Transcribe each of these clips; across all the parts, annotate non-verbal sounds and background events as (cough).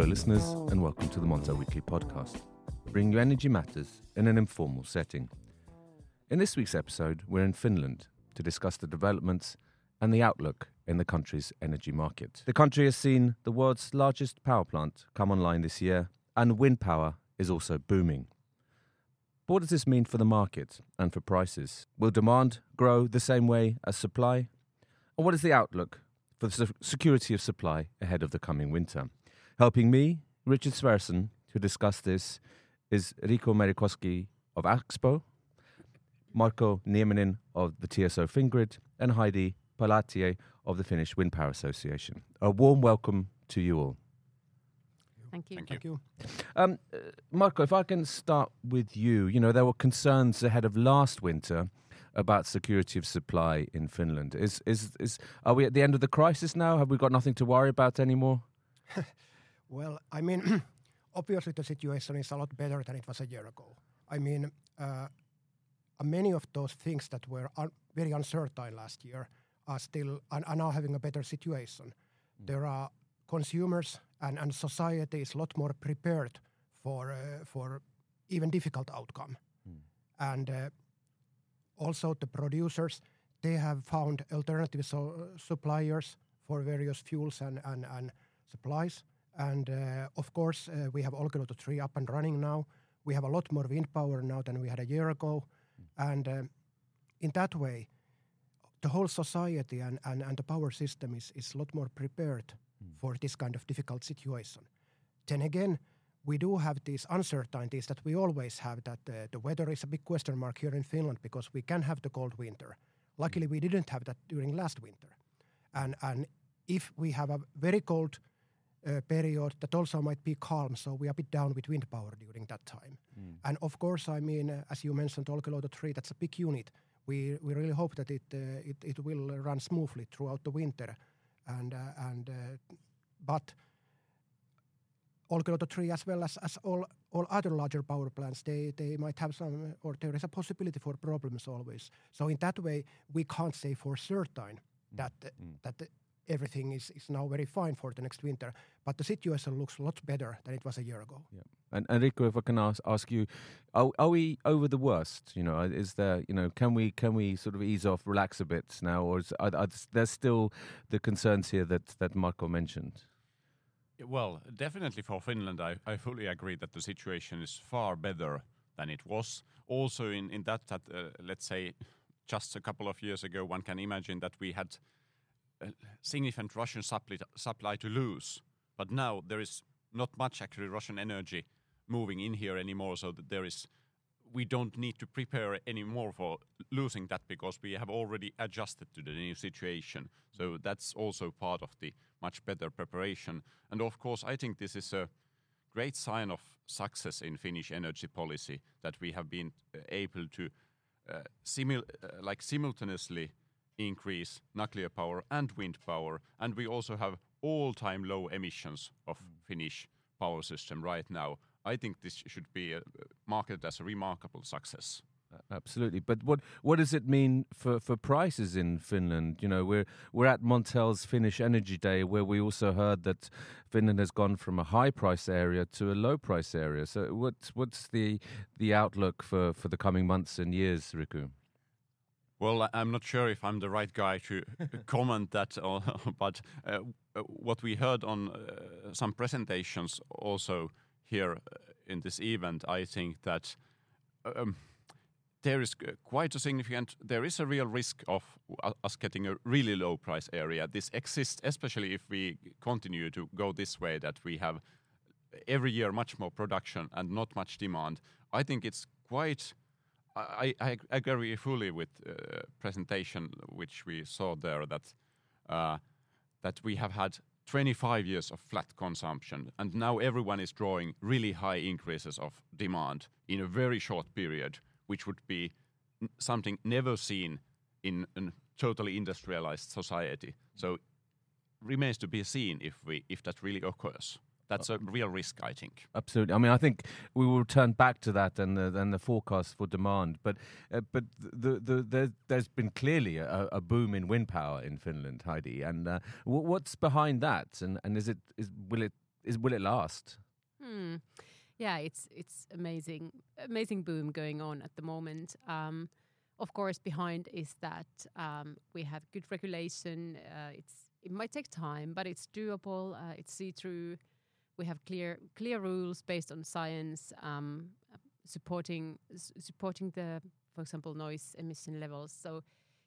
Hello, listeners, and welcome to the Montel Weekly podcast, bringing you energy matters in an informal setting. In this week's episode, we're in Finland to discuss the developments and the outlook in the country's energy market. The country has seen the world's largest power plant come online this year, and wind power is also booming. What does this mean for the market and for prices? Will demand grow the same way as supply? And what is the outlook for the security of supply ahead of the coming winter? Helping me, Richard Sverrisson, to discuss this is Riku Merikoski of Axpo, Marko Nieminen of the TSO Fingrid, and Heidi Paalatie of the Finnish Wind Power Association. A warm welcome to you all. Thank you. Thank Thank you. Um, uh, Marko, if I can start with you, you know, there were concerns ahead of last winter about security of supply in Finland. Is, is, is, are we at the end of the crisis now? Have we got nothing to worry about anymore? (laughs) Well, I mean, (clears throat) obviously the situation is a lot better than it was a year ago. I mean, uh, many of those things that were un- very uncertain last year are still are, are now having a better situation. There are consumers and, and society is a lot more prepared for uh, for even difficult outcome, and uh, also the producers they have found alternative so, suppliers for various fuels and, and, and supplies. And uh, of course, uh, we have Olkiluoto 3 up and running now. We have a lot more wind power now than we had a year ago. And um, in that way, the whole society and, and, and the power system is, is a lot more prepared for this kind of difficult situation. Then again, we do have these uncertainties that we always have that uh, the weather is a big question mark here in Finland because we can have the cold winter. Luckily, we didn't have that during last winter. And, and if we have a very cold period that also might be calm, so we are a bit down with wind power during that time. And of course, I mean, uh, as you mentioned, Olkiluoto 3, that's a big unit. We, we really hope that it, uh, it, it will run smoothly throughout the winter. And, uh, and, uh, but Olkiluoto 3 as well as, as all, all other larger power plants, they, they might have some, or there is a possibility for problems always. So in that way, we can't say for certain that, uh, that uh, everything is, is now very fine for the next winter. But the situation looks a lot better than it was a year ago. Yeah. And, and Riku, if I can ask, ask you, are, are we over the worst? You know, is there, you know, can we can we sort of ease off, relax a bit now, or is, are, are there's still the concerns here that that Marko mentioned? Well, definitely for Finland, I, I fully agree that the situation is far better than it was. Also, in, in that, that uh, let's say, just a couple of years ago, one can imagine that we had a significant Russian supply, supply to lose. But now there is not much actually Russian energy moving in here anymore, so that there is we don't need to prepare anymore for losing that because we have already adjusted to the new situation. So that's also part of the much better preparation. And of course, I think this is a great sign of success in Finnish energy policy that we have been uh, able to uh, simul- uh, like simultaneously increase nuclear power and wind power, and we also have all-time low emissions of Finnish power system right now. I think this should be uh, marketed as a remarkable success. Absolutely, but what what does it mean for, for prices in Finland? You know, we're we're at Montel's Finnish Energy Day, where we also heard that Finland has gone from a high price area to a low price area. So, what's what's the the outlook for, for the coming months and years, Riku? Well, I'm not sure if I'm the right guy to (laughs) comment that, uh, (laughs) but uh, uh, what we heard on uh, some presentations also here uh, in this event, I think that um, there is uh, quite a significant, there is a real risk of us getting a really low price area. This exists, especially if we continue to go this way, that we have every year much more production and not much demand. I think it's quite. I, I agree fully with uh, presentation which we saw there that uh, that we have had 25 years of flat consumption and now everyone is drawing really high increases of demand in a very short period, which would be something never seen in a totally industrialized society. So remains to be seen if we if that really occurs. That's a real risk, I think. Absolutely. I mean, I think we will return back to that and the, and the forecast for demand. But uh, but the, the, the, there's been clearly a, a boom in wind power in Finland, Heidi. And uh, what's behind that? And and is it is will it is will it last? Hmm. Yeah, it's it's amazing, amazing boom going on at the moment. Um, of course, behind is that um, we have good regulation. Uh, it's it might take time, but it's doable. Uh, it's see through. We have clear clear rules based on science, um, supporting supporting the, for example, noise emission levels. So,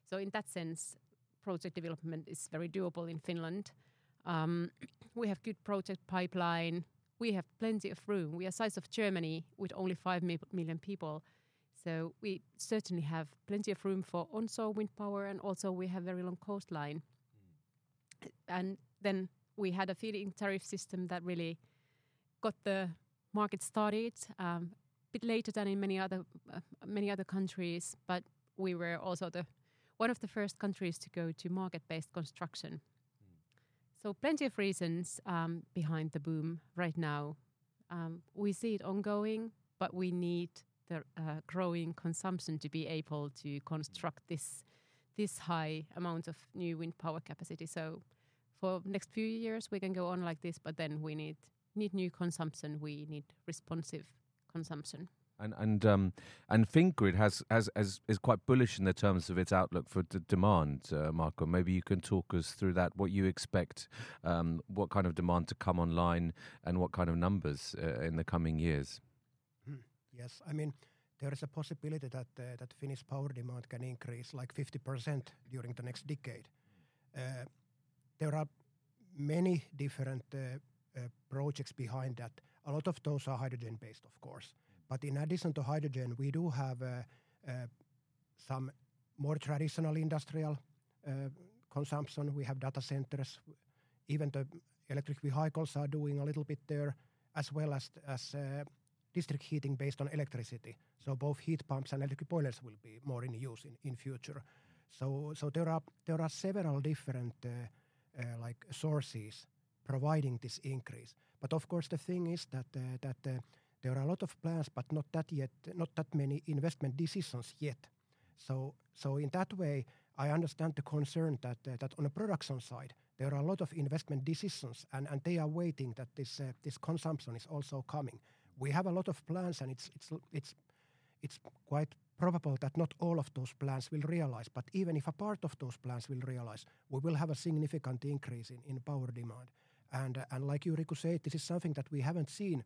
so in that sense, project development is very doable in Finland. Um, (clears throat) we have good project pipeline. We have plenty of room. We are size of Germany with only five mi million people. So we certainly have plenty of room for onshore wind power, and also we have very long coastline. Mm. And then we had a feed-in tariff system that really got the market started um, a bit later than in many other uh, many other countries, but we were also the one of the first countries to go to market-based construction. Mm. So plenty of reasons um, behind the boom right now. Um, we see it ongoing, but we need the uh, growing consumption to be able to construct this this high amount of new wind power capacity. So for next few years we can go on like this, but then we need need new consumption. We need responsive consumption. And and um, and Fingrid has, has has is quite bullish in the terms of its outlook for d- demand. Uh, Marko, maybe you can talk us through that. What you expect, um, what kind of demand to come online, and what kind of numbers uh, in the coming years. Yes, I mean there is a possibility that uh, that Finnish power demand can increase like 50% during the next decade. Uh, there are many different uh, uh, projects behind that. A lot of those are hydrogen based, of course. But in addition to hydrogen, we do have uh, some more traditional industrial consumption. We have data centers. Even the electric vehicles are doing a little bit there, as well as district heating based on electricity. So both heat pumps and electric boilers will be more in use in, future. So so there are there are several different like sources providing this increase. But of course the thing is that uh, that uh, there are a lot of plans, but not that yet, not that many investment decisions yet. So so in that way, I understand the concern that uh, that on the production side there are a lot of investment decisions, and, and they are waiting that this uh, this consumption is also coming we have a lot of plans, and it's it's it's it's quite probable that not all of those plans will realize. But even if a part of those plans will realize, we will have a significant increase in, in power demand. And uh, and like Riku said, this is something that we haven't seen.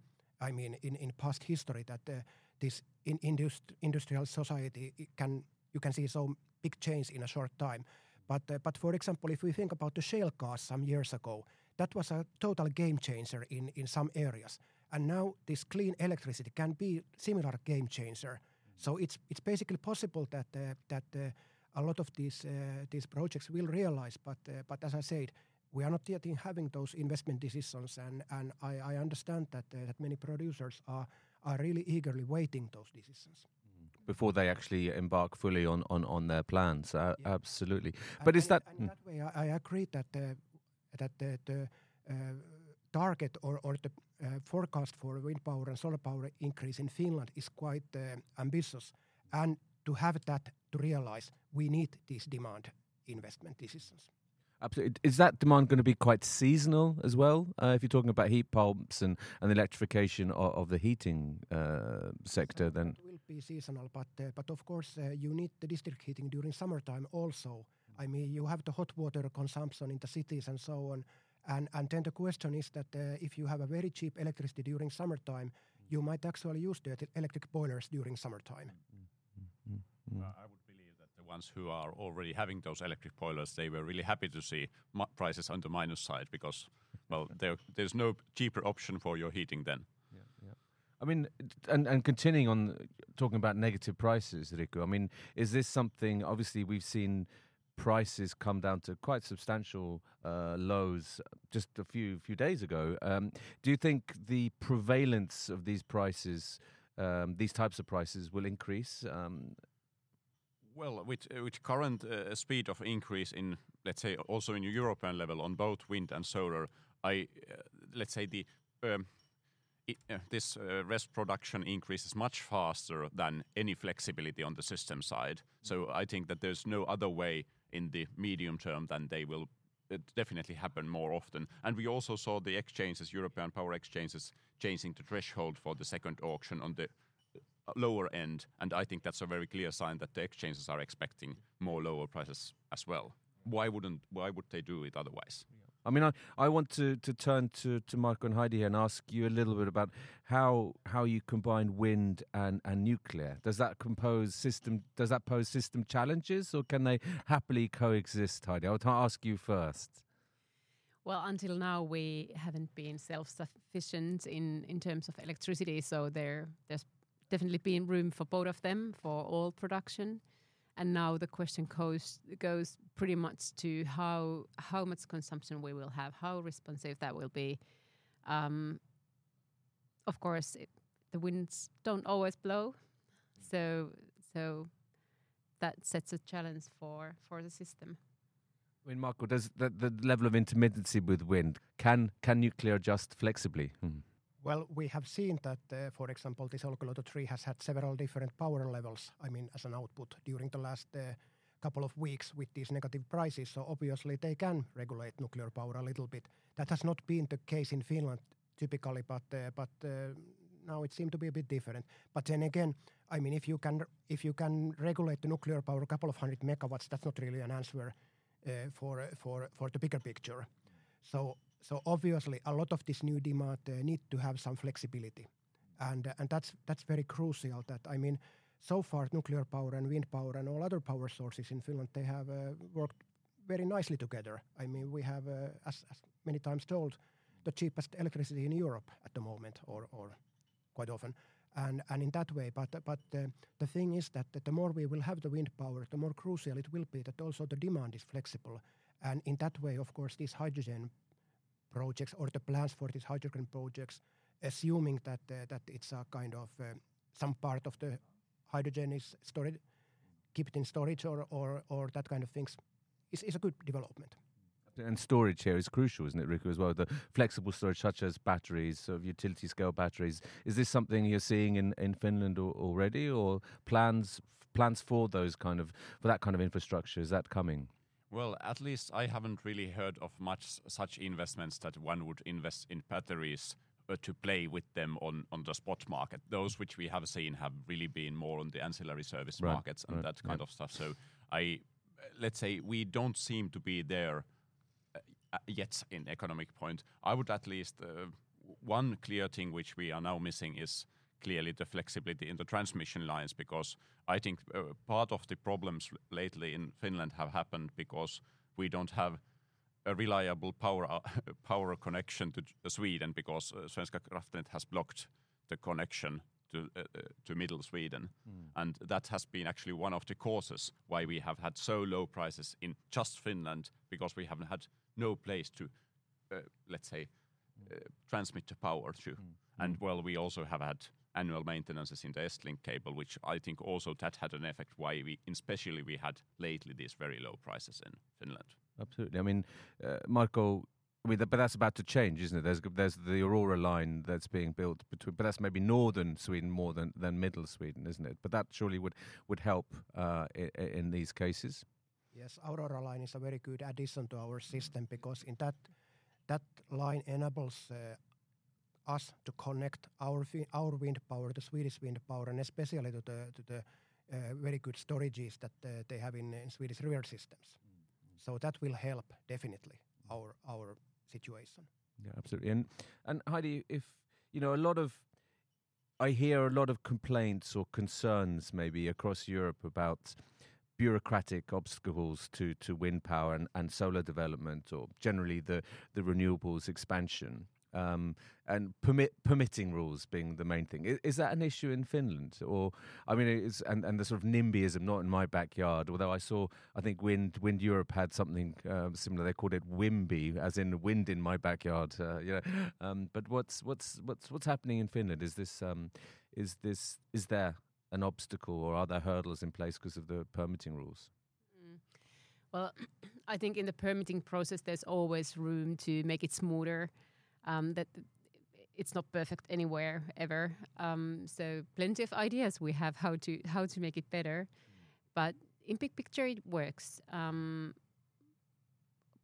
I mean, in, in past history, that uh, this in indust- industrial society can you can see so big change in a short time. But uh, but for example, if we think about the shale gas some years ago, that was a total game changer in in some areas. And now this clean electricity can be similar game changer. So it's it's basically possible that uh, that uh, a lot of these uh, these projects will realize. But uh, but as I said, we are not yet in having those investment decisions, and and I, I understand that uh, that many producers are are really eagerly waiting those decisions before they actually embark fully on on, on their plans. Uh, yeah. Absolutely, but and, is that and in that way? I, I agree that uh, that the, the uh, target or, or the uh, forecast for wind power and solar power increase in Finland is quite uh, ambitious. And to have that to realize, we need these demand investment decisions. Absolutely. Is that demand going to be quite seasonal as well? Uh, if you're talking about heat pumps and, and the electrification of, of the heating uh, sector, then it will be seasonal. But uh, but of course, uh, you need the district heating during summertime also. I mean, you have the hot water consumption in the cities and so on. And, and then the question is that uh, if you have a very cheap electricity during summertime, you might actually use the electric boilers during summertime. Mm-hmm. Mm-hmm. Uh, I would believe that the ones who are already having those electric boilers, they were really happy to see prices on the minus side because, well, there, there's no cheaper option for your heating then. Yeah, yeah. I mean, and and continuing on talking about negative prices, Riku. I mean, is this something? Obviously, we've seen prices come down to quite substantial uh, lows just a few few days ago. Um, do you think the prevalence of these prices, um, these types of prices, will increase? Um, well, with with current uh, speed of increase in, let's say, also in European level on both wind and solar, I uh, let's say the um, it, uh, this uh, RES production increases much faster than any flexibility on the system side. So I think that there's no other way in the medium term then they will uh, definitely happen more often. And we also saw the exchanges, European power exchanges, changing the threshold for the second auction on the uh, lower end. And I think that's a very clear sign that the exchanges are expecting more lower prices as well. Why wouldn't? Why would they do it otherwise? I mean, I, I want to, to turn to, to Marko and Heidi here and ask you a little bit about how how you combine wind and, and nuclear. Does that compose system? Does that pose system challenges, or can they happily coexist, Heidi? I will ask you first. Well, until now we haven't been self-sufficient in, in terms of electricity, so there there's definitely been room for both of them for all production and now the question goes goes pretty much to how how much consumption we will have, how responsive that will be. Um, of course, it, the winds don't always blow, so so that sets a challenge for for the system. I mean, Marko, does the, the level of intermittency with wind can can nuclear adjust flexibly? Hmm. Well, we have seen that, uh, for example, this Olkiluoto 3 has had several different power levels, I mean, as an output during the last uh, couple of weeks with these negative prices. So obviously they can regulate nuclear power a little bit. That has not been the case in Finland typically, but uh, but uh, now it seems to be a bit different. But then again, I mean, if you can if you can regulate the nuclear power a couple of hundred megawatts, that's not really an answer uh, for for for the bigger picture. So so obviously, a lot of this new demand uh, need to have some flexibility, and uh, and that's that's very crucial. That I mean, so far nuclear power and wind power and all other power sources in Finland they have uh, worked very nicely together. I mean, we have, uh, as, as many times told, the cheapest electricity in Europe at the moment, or or quite often. And, and in that way, but but uh, the thing is that, that the more we will have the wind power, the more crucial it will be that also the demand is flexible. And in that way, of course, this hydrogen projects or the plans for these hydrogen projects, assuming that uh, that it's a kind of uh, some part of the hydrogen is stored, keep it in storage or or or that kind of things, is, is a good development. And storage here is crucial, isn't it, Riku, as well? The flexible storage, such as batteries, sort of utility scale batteries. Is this something you're seeing in, in Finland already, or plans plans for those kind of for that kind of infrastructure? Is that coming? Well, at least I haven't really heard of much such investments that one would invest in batteries uh, to play with them on, on the spot market. Those which we have seen have really been more on the ancillary service right, markets and right, that kind of stuff. So I, let's say, we don't seem to be there uh, yet in economic point. I would at least uh, one clear thing which we are now missing is clearly the flexibility in the transmission lines because I think uh, part of the problems lately in Finland have happened because we don't have a reliable power uh, (laughs) power connection to Sweden because uh, Svenska kraftnät has blocked the connection to uh, uh, to middle Sweden, mm. and that has been actually one of the causes why we have had so low prices in just Finland because we haven't had no place to, uh, let's say, transmit the power to, mm. and well, we also have had annual maintenances in the Estlink cable, which I think also that had an effect why we, especially we had lately these very low prices in Finland. Absolutely. I mean, uh, Marko, I mean, but that's about to change, isn't it? There's there's the Aurora line that's being built between, but that's maybe northern Sweden more than, than middle Sweden, isn't it? But that surely would would help uh, in, in these cases. Yes, Aurora line is a very good addition to our system because in that that line enables uh, us to connect our our wind power, the Swedish wind power, and especially to the to the uh, very good storages that uh, they have in, in Swedish river systems. Mm-hmm. So that will help definitely our our situation. Yeah, absolutely. And and Heidi, if you know a lot of I hear a lot of complaints or concerns maybe across Europe about bureaucratic obstacles to, to wind power and, and solar development or generally the, the renewables expansion um, and permit permitting rules being the main thing. Is, is, that an issue in Finland, or I mean, it's and, and the sort of NIMBYism not in my backyard. Although I saw, I think Wind Wind Europe had something uh, similar. They called it WIMBY, as in wind in my backyard. Uh, you know, um, but what's what's what's what's happening in Finland? Is this um, is this is there an obstacle, or are there hurdles in place because of the permitting rules? Mm. Well, (clears throat) I think in the permitting process, there's always room to make it smoother um, that it's not perfect anywhere ever. Um, so plenty of ideas we have how to how to make it better, but in big picture it works. Um,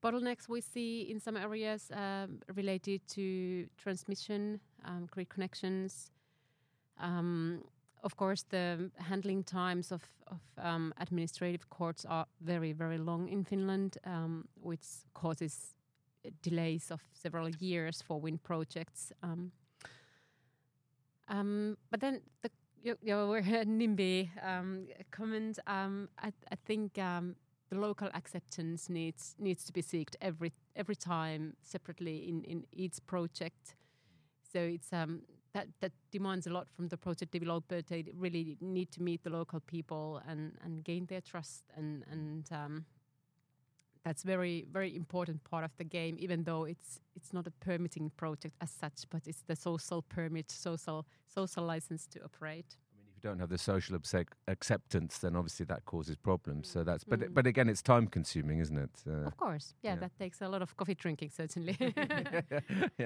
bottlenecks we see in some areas um, related to transmission, um, grid connections. Um, of course, the handling times of, of um, administrative courts are very, very long in Finland, um, which causes delays of several years for wind projects. Um, um, but then the your, your (laughs) NIMBY um, comment, um, I, I, think um, the local acceptance needs needs to be sought every every time separately in, in each project. So it's um, that that demands a lot from the project developer. They really need to meet the local people and, and gain their trust and and um, that's very very important part of the game even though it's it's not a permitting project as such but it's the social permit social social license to operate I mean, if you don't have the social acceptance then obviously that causes problems so that's but Mm. but again it's time consuming isn't it uh, of course yeah, yeah. that takes a lot of coffee drinking certainly (laughs) yeah.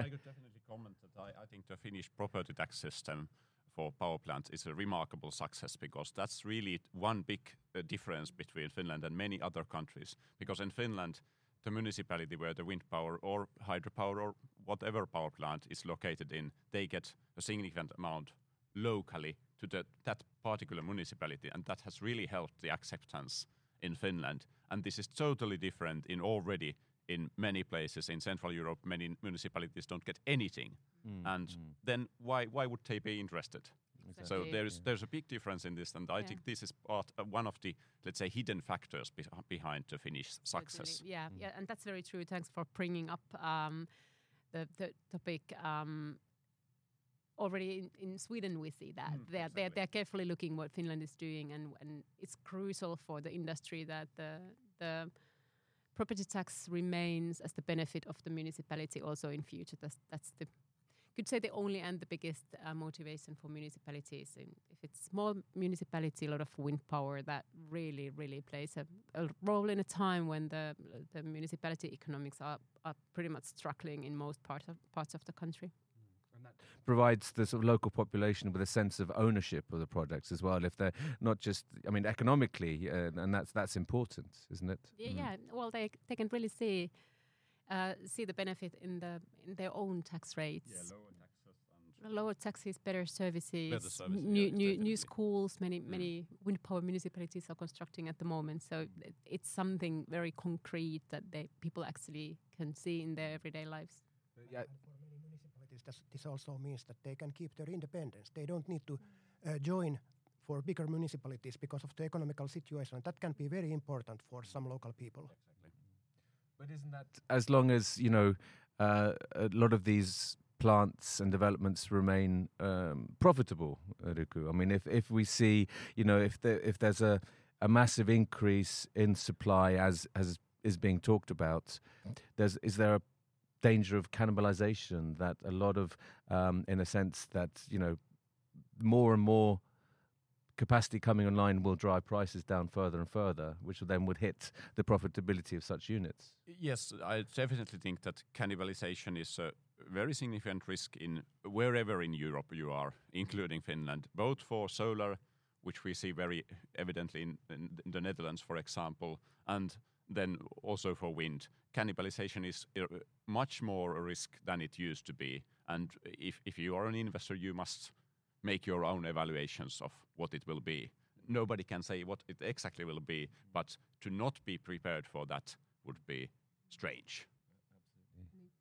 I could definitely comment that I, I think the Finnish property tax system for power plants is a remarkable success because that's really one big uh, difference between Finland and many other countries. Because in Finland, the municipality where the wind power or hydropower or whatever power plant is located in, they get a significant amount locally to the, that particular municipality, and that has really helped the acceptance in Finland. And this is totally different in already in many places in Central Europe. Many municipalities don't get anything, Mm, and mm. then why why would they be interested? So Exactly. there's there's a big difference in this, and I Yeah. think this is part uh, one of the let's say hidden factors beh- behind the Finnish Certainly, success. Yeah, yeah, and that's very true. Thanks for bringing up um, the the topic. Um, already in, in Sweden, we see that Mm, they're, they're they're carefully looking what Finland is doing, and and it's crucial for the industry that the the property tax remains as the benefit of the municipality also in future. That's that's the could say the only and the biggest uh, motivation for municipalities. In, if it's small municipality, a lot of wind power that really, really plays a, a role in a time when the the municipality economics are, are pretty much struggling in most parts of parts of the country. Provides the sort of local population with a sense of ownership of the projects as well if they're not just i mean economically uh, and that's that's important isn't it Yeah, Mm. yeah. Well, they they can really see uh, see the benefit in the in their own tax rates. Yeah, lower taxes and lower taxes, better services, better services, new yeah, new new schools. Many Mm. many wind power municipalities are constructing at the moment. So it- it's something very concrete that they people actually can see in their everyday lives. yeah And for many municipalities, this, also means that they can keep their independence. They don't need to uh, join for bigger municipalities because of the economical situation. That can be very important for some local people. But isn't that as long as you know uh, a lot of these plants and developments remain um, profitable, Riku? I mean, if if we see, you know, if there if there's a a massive increase in supply as as is being talked about, there's is there a danger of cannibalization that a lot of, um, in a sense, that you know, more and more capacity coming online will drive prices down further and further, which then would hit the profitability of such units. Yes, I definitely think that cannibalization is a very significant risk in wherever in Europe you are, including Finland, both for solar, which we see very evidently in, in the Netherlands, for example, and then also for wind. Cannibalization is uh, much more a risk than it used to be. And if, if you are an investor, you must make your own evaluations of what it will be. Nobody can say what it exactly will be, but to not be prepared for that would be strange.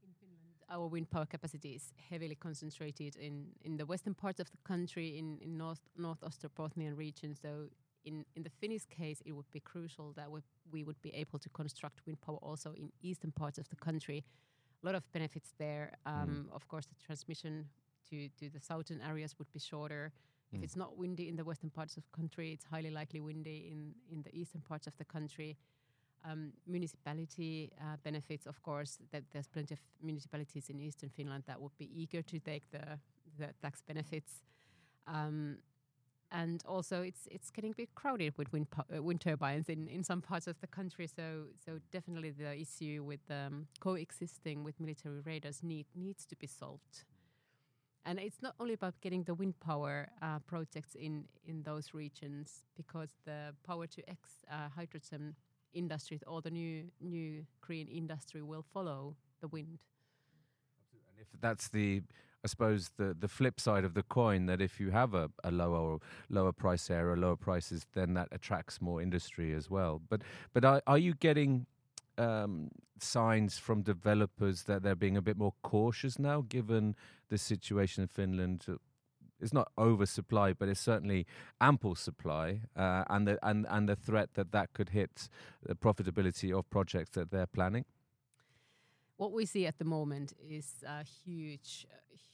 In Finland, our wind power capacity is heavily concentrated in, in the western parts of the country, in, in North North Ostrobothnian region. So in, in the Finnish case, it would be crucial that we, we would be able to construct wind power also in eastern parts of the country. A lot of benefits there. Um, Of course, the transmission to, to the southern areas would be shorter. If Mm. it's not windy in the western parts of the country, it's highly likely windy in, in the eastern parts of the country. Um, municipality uh, benefits, of course, that there's plenty of municipalities in eastern Finland that would be eager to take the, the tax benefits. Um, and also, it's it's getting a bit crowded with wind, uh, wind turbines in, in some parts of the country. So so definitely the issue with um, coexisting with military radars need needs to be solved. And it's not only about getting the wind power uh, projects in, in those regions, because the power to X uh, hydrogen industry or the new new green industry will follow the wind. Absolutely. And if that's the, I suppose the the flip side of the coin, that if you have a, a lower lower price area, lower prices, then that attracts more industry as well. But but are, are you getting um, signs from developers that they're being a bit more cautious now, given the situation in Finland? It's not oversupply, but it's certainly ample supply, uh, and the and and the threat that that could hit the profitability of projects that they're planning. What we see at the moment is a huge,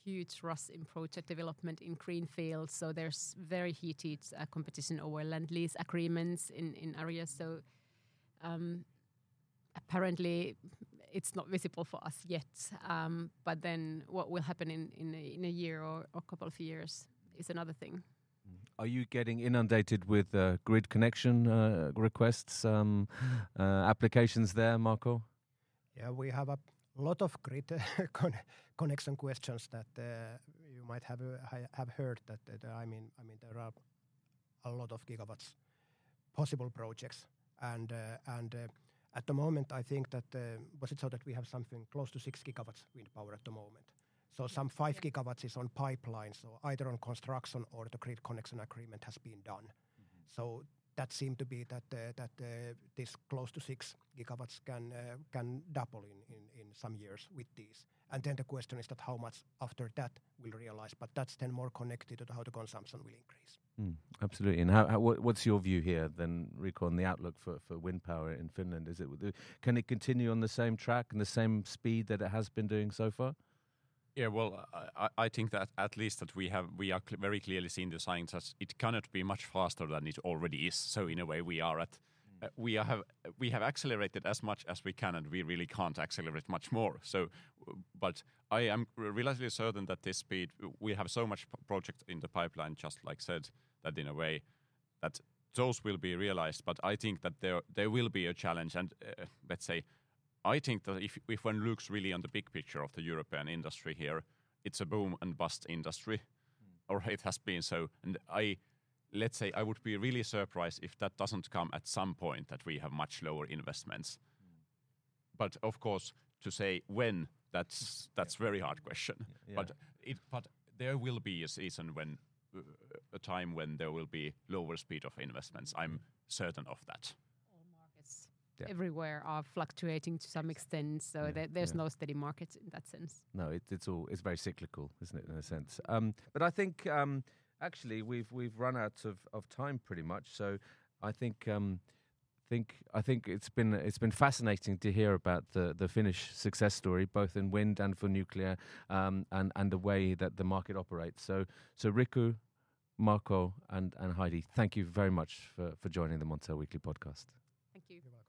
huge rush in project development in greenfield. So there's very heated uh, competition over land lease agreements in in areas. So um, apparently it's not visible for us yet. Um, but then what will happen in in a, in a year or a couple of years is another thing. Are you getting inundated with uh, grid connection uh, requests, um, uh, applications there, Marko? Yeah, we have a lot of grid (laughs) con connection questions that uh, you might have uh, have heard. That, that I mean, I mean there are a lot of gigawatts possible projects, and uh, and at the moment, I think that was it so that we have something close to six gigawatts wind power at the moment. So some five gigawatts is on pipeline, so either on construction or the grid connection agreement has been done. Mm-hmm. So that seemed to be that uh, that uh, this close to six gigawatts can uh, can double in, in, in some years with these. And then the question is that how much after that will realize, but that's then more connected to how the consumption will increase. Mm, absolutely. And how, how, what, what's your view here then, Riku, on the outlook for, for wind power in Finland? Is it can it continue on the same track and the same speed that it has been doing so far? Yeah, well, I, I, think that at least that we have we are cl- very clearly seeing the signs that it cannot be much faster than it already is. So in a way, we are at uh, we are have we have accelerated as much as we can, and we really can't accelerate much more. So, but I am relatively certain that this speed we have so much project in the pipeline, just like said, that in a way that those will be realized. But I think that there there will be a challenge, and uh, let's say I think that if, if one looks really on the big picture of the European industry here, it's a boom and bust industry, mm. or it has been so. And I, let's say, I would be really surprised if that doesn't come at some point that we have much lower investments. Mm. But of course, to say when, that's (laughs) that's yeah. very hard question. Yeah. But it, but there will be a season when uh, a time when there will be lower speed of investments. I'm certain of that yeah. everywhere are fluctuating to some extent. So yeah, there's yeah. no steady market in that sense. No, it, it's all it's very cyclical, isn't it, in a sense? Um, but I think um, actually we've we've run out of, of time pretty much. So I think. Um, think I think it's been it's been fascinating to hear about the the Finnish success story, both in wind and for nuclear, um, and and the way that the market operates. So so Riku, Marko, and and Heidi, thank you very much for for joining the Montel Weekly podcast.